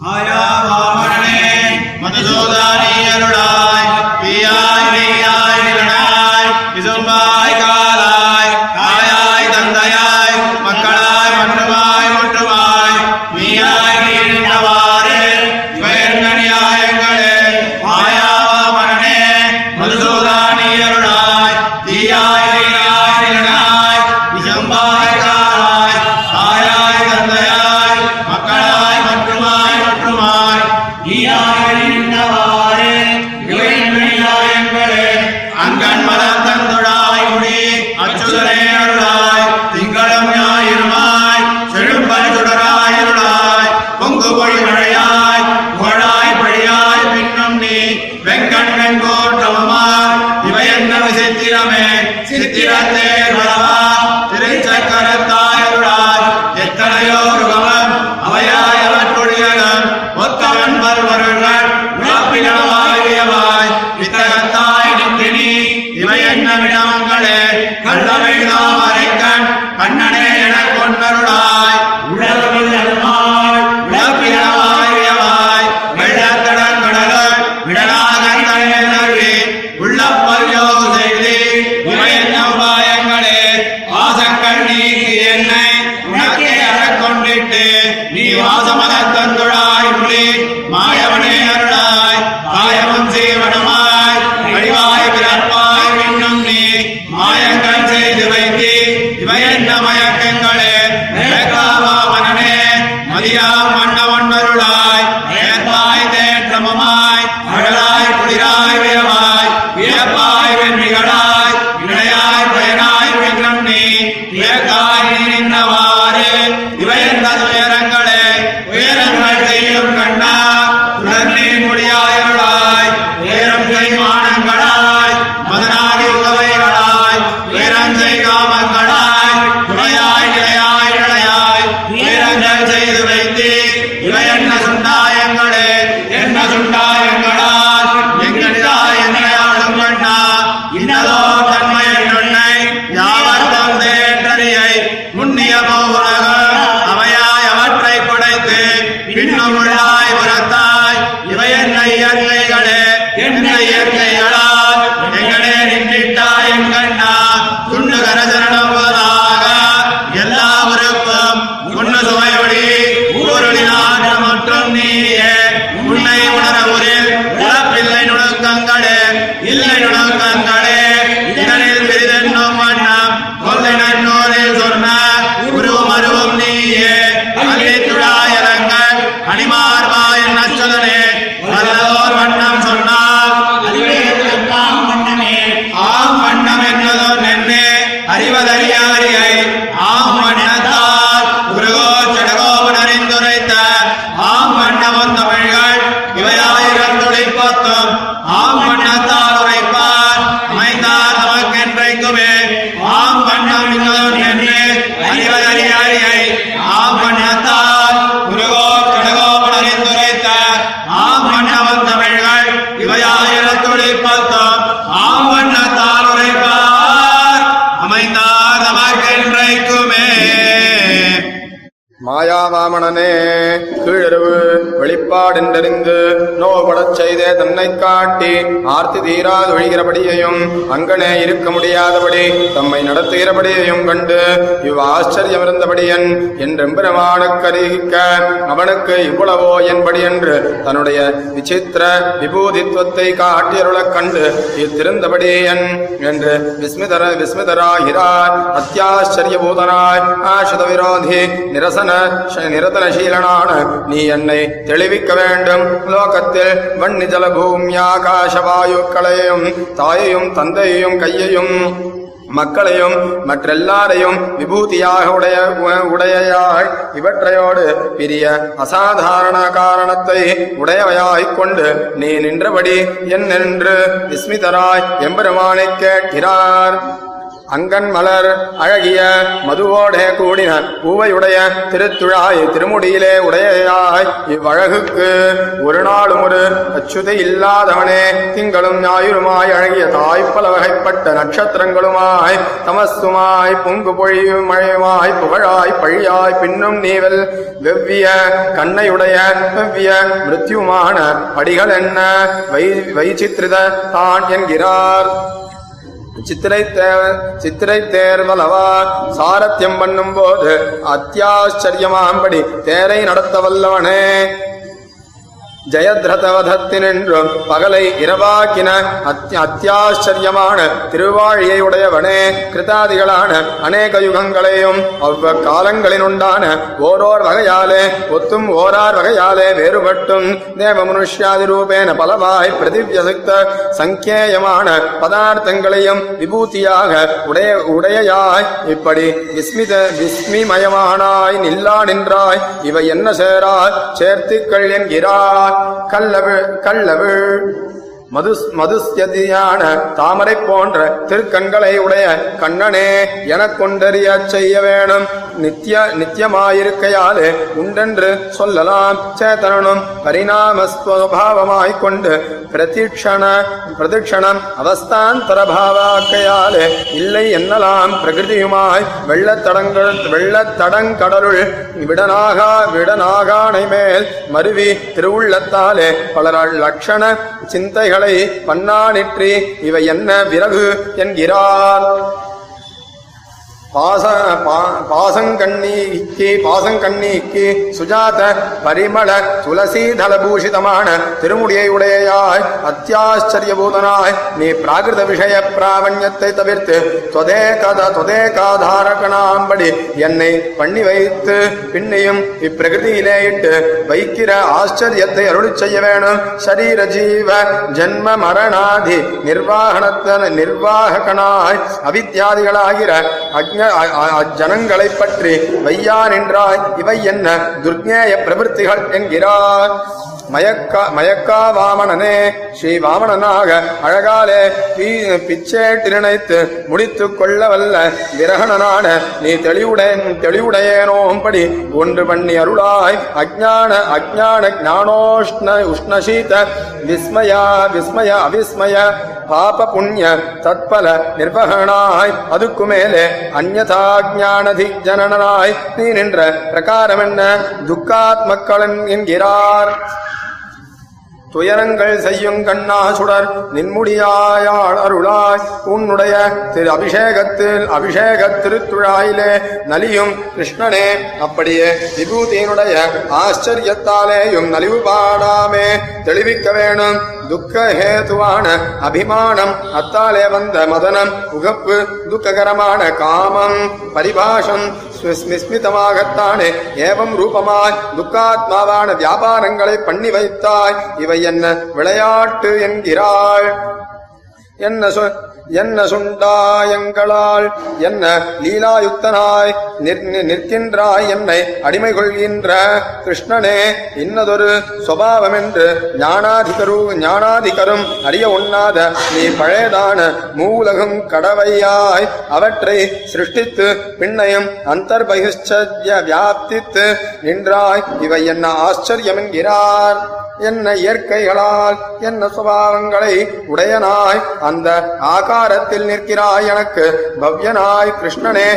ആയാ വാമണേ മധുസൂദാനീ Lord. জাহান্নাম ¡Amén! மாயாவாமணனே கீழறிவு வெளிப்பாடென்றறிந்து நோபடச் செய்தே தன்னை காட்டி ஆர்த்தி தீராது ஒழிகிறபடியையும் அங்கனே இருக்க முடியாதபடி தம்மை நடத்துகிறபடியையும் கண்டு இவ் ஆச்சரியம் இருந்தபடியன் அறிவிக்க அவனுக்கு இவ்வளவோ என்படி என்று தன்னுடைய விசித்திர விபூதித்துவத்தை காட்டியருளக் கண்டு இத்திருந்தபடியன் என்று விஸ்மிதர விஸ்மிதராகிறார். அத்தியாச்சரிய பூதனாய் ஆஷத விரோதி நிரசன நிரதனசீலனான நீ என்னை தெளிவிக்க வேண்டும். லோகத்தில் வன்னி ஜல பூமியாகாச வாயுக்களையும் தாயையும் தந்தையையும் கையையும் மக்களையும் மற்றெல்லாரையும் விபூதியாக உடைய உடையாய் இவற்றையோடு பிரிய அசாதாரண காரணத்தை உடையவையாய்க் கொண்டு நீ நின்றபடி என்னென்று விஸ்மிதராய் எம்பெருமானை கேட்கிறார். அங்கன் மலர் அழகிய மதுவோடே கூடின பூவையுடைய திருத்துழாய் திருமுடியிலே உடையாய் இவ்வழகுக்கு ஒரு நாளும் ஒரு அச்சுதை இல்லாதவனே. திங்களும் ஞாயிறுமாய் அழகிய தாய் பல வகைப்பட்ட நட்சத்திரங்களுமாய் தமஸ்துமாய் பொங்கு பொழியும் மழையுமாய் புகழாய் பழியாய் பின்னும் நீவல் வெவ்விய கண்ணையுடைய வெவ்விய மிருத்யுமான படிகள் என்ன வை வைச்சித்ரித தான் என்கிறார். சித்திரை தேர் சித்திரை தேர்வலவா சாரத்தியம் பண்ணும் போது அத்தியாச்சரியமாம்படி தேரை நடத்த வல்லவனே. ஜெயத்ரதவதத்தினின்றும் பகலை இரவாக்கின அத்தியாச்சரியமான திருவாழியை உடையவனே கிருதாதிகளான அநேக யுகங்களையும் அவ்வ காலங்களினுண்டான ஓரோர் வகையாலே ஒத்தும் ஓரார் வகையாலே வேறுபட்டும் தேவ மனுஷ்யாதி ரூபேன பலவாய் பிரதிவியசுக்த சங்கேயமான பதார்த்தங்களையும் விபூதியாக உடைய உடையாய் இப்படி விஸ்மித விஸ்மிமயமானாய் நில்லா நின்றாய் இவை என்ன சேரா? சேர்த்துக்கள் என்கிறார். கல்லவிழ் கல்லவிழ் மது மதுஸ்யதியான தாமரை போன்ற திருக்கண்களை உடைய கண்ணனே எனக் கொண்டறியச் செய்ய வேணும். நித்திய நித்தியமாயிருக்கையாலே உண்டென்று சொல்லலாம். சேதனனும் பரிணாமஸ்வபாவமாய்க் கொண்டு பிரதிக்ஷண பிரதிக்ஷணம் அவஸ்தாந்தரபாவாக்கையாலே இல்லை என்னலாம் பிரகிருதியுமாய் வெள்ளத்தடங்கள் வெள்ளத்தடங்கடலுள் விடனாகா விடனாகானை மேல் மருவி திருவுள்ளத்தாலே பலரால் லட்சண சிந்தைகளை பண்ணானிற்றி இவை என்ன விறகு என்கிறார். பாச பா- பாசங்கண்ணீக்கு பாசங்கண்ணீக்கு சுஜாத பரிமள துளசீதள பூஷிதமான திருமுடியை உடையாய் அத்தியாச்சரியபூதனாய் நீ பிராகிருத விஷய பிராவண்யத்தை தவிர்த்து தொதே கத தொதே தொதேகாதாரகணாம்படி என்னை பண்ணி வைத்து பின்னையும் இப்பிரகிருதியிலே இட்டு வைக்கிற ஆச்சரியத்தை அருளி செய்ய வேணும். சரீர ஜீவ ஜன்ம மரணாதி நிர்வாகணத்தன நிர்வாகனாய் அவித்யாதிகளாகிற அக்னி அ- பற்றி வையான் என்றாய். இவை என்ன? துர்ஞேய பிரவൃத்திகள் என்கிறார். மயக்கா மயக்கா வாமணனே ஸ்ரீ வாமணனாக அழகாலே பி- பிச்சேட்டு நினைத்து முடித்துக் கொள்ள வல்ல விரகணனான நீ தெளிவுடைய தெளிவுடையேனோம்படி ஒன்று பண்ணி அருளாய். அஜ்ஞான அஜான ஞானோஷ்ண உஷ்ணசீத விஸ்மயா விஸ்மய அவிஸ்மய பாப புண்ணிய தத்பல நிர்வகனாய். அதுக்கு மேலே அந்யதா ஞானதி ஜனனாய் நீ நின்ற பிரகாரம் என்ன துக்காத்மக்களன் என்கிறார். துயரங்கள் செய்யும் கண்ணா சுடர் நின்முடியாயாள் அருளாய் உன்னுடைய திரு அபிஷேகத்தில் அபிஷேக திருத்துழாயிலே நலியும் கிருஷ்ணனே அப்படியே விபூதியினுடைய ஆச்சரியத்தாலேயும் நலிவு பாடாமே தெளிவிக்க வேணும். துக்கஹேதுவான அபிமானம் அத்தாலே வந்த மதனம் உகப்பு துக்ககரமான காமம் பரிபாஷம் ஸ்மிஸ்மிதமாகத்தானே ஏவம் ரூபமாய் துக்காத்மாவான வியாபாரங்களை பண்ணி வைத்தாய் இவை என்ன விளையாட்டு என்கிறாள். என்ன சொ என்ன சுண்டாயங்களால் என்ன லீலாயுக்தனாய் நிற்கின்றாய் என்னை அடிமை கொள்கின்ற கிருஷ்ணனே இன்னதொரு சுவாவம் என்று ஞானாதிகரு ஞானாதிகரும் அறிய உண்ணாத நீ பழையதான மூலகம் கடவையாய் அவற்றை சிருஷ்டித்து பின்னையும் அந்தர்பகிஷ்ச வியாப்தித்து நின்றாய். இவை என்ன ஆச்சரியம் என்கிறார் என்ன இயற்கைகளால் என்ன சுபாவங்களை உடையனாய் அந்த ஆகாரத்தில் நிற்கிறாய் எனக்கு. பவ்யனாய் கிருஷ்ணனே.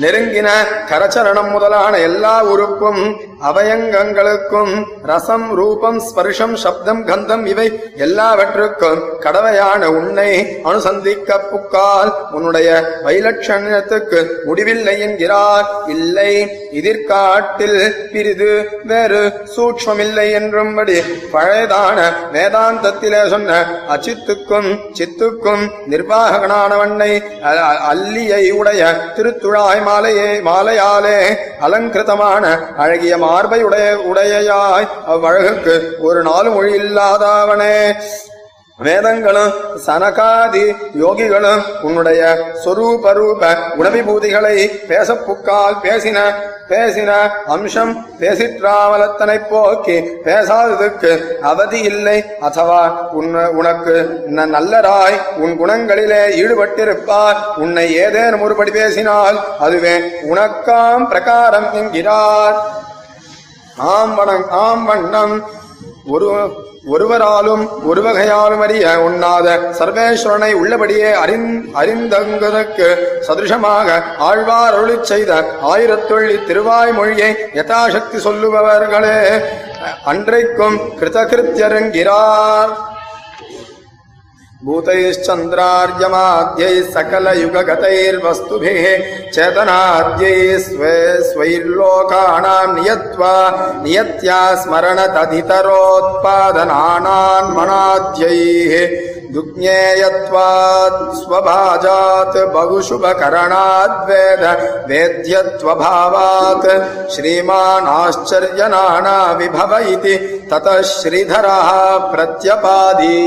நெருங்கின கரச்சரணம் முதலான எல்லா உறுப்பும் அவயங்கங்களுக்கும் ரசம் ரூபம் ஸ்பர்ஷம் சப்தம் கந்தம் இவை எல்லாவற்றுக்கும் கடவையான உன்னை அனுசந்திக்க புக்கால் உன்னுடைய வைலட்சணத்துக்கு முடிவில்லை என்கிறார். இல்லை. எதிர்காட்டில் பிரிது வேறு சூக்ஷ்மமில்லை என்றும்படி பழையதான வேதாந்தத்திலே சொன்ன அச்சித்துக்கும் சித்துக்கும் நிர்வாகனானவண்ணை அல்லியை உடைய திருத்துழாய் மாலையே மாலையாலே அலங்கிருதமான அழகிய மார்பை உடைய உடையாய் அவ்வழகுக்கு ஒரு நாள் மொழி இல்லாதவனே வேதங்களும் சனகாதி யோகிகளும் உன்னுடைய சொரூப ரூப குணவிபூதிகளை பேசப்புக்கால் பேசின பேசின அம்சம் பேசிற்றாவலத்தனை போக்கி பேசாததுக்கு அவதி இல்லை. அथवा உன் உனக்கு நல்லராய் உன் குணங்களிலே ஈடுபட்டிருப்பார். உன்னை ஏதேனும் ஒருபடி பேசினால் அதுவே உனக்காம் பிரகாரம் என்கிறார். ஆம் ஆம்பண்ணம் ஆம் வண்ணம் ஒரு ஒருவராலும் ஒருவகையாலும் அறிய உண்ணாத சர்வேஸ்வரனை உள்ளபடியே அறிந் அறிந்தங்கதற்கு சதுருஷமாக ஆழ்வார் அருளிச் செய்த ஆயிரத்தொள்ளி திருவாய்மொழியை யதாசக்தி சொல்லுபவர்களே அன்றைக்கும் கிருதகிருத்தியருங்கிறார் भूतैश्चन्द्रार्यमाद्यैः सकलयुगगतैर्वस्तुभिः चेतनाद्यैः स्वे स्वैर्लोकाणाम् नियत्वा नियत्या स्मरणतधितरोत्पादनानान्मनाद्यैः दुज्ञेयत्वात् स्वभाजात् बहुशुभकरणाद्वेद वेद्यत्वभावात् श्रीमान् आश्चर्यनाना विभव इति ततः श्रीधरः प्रत्यपादि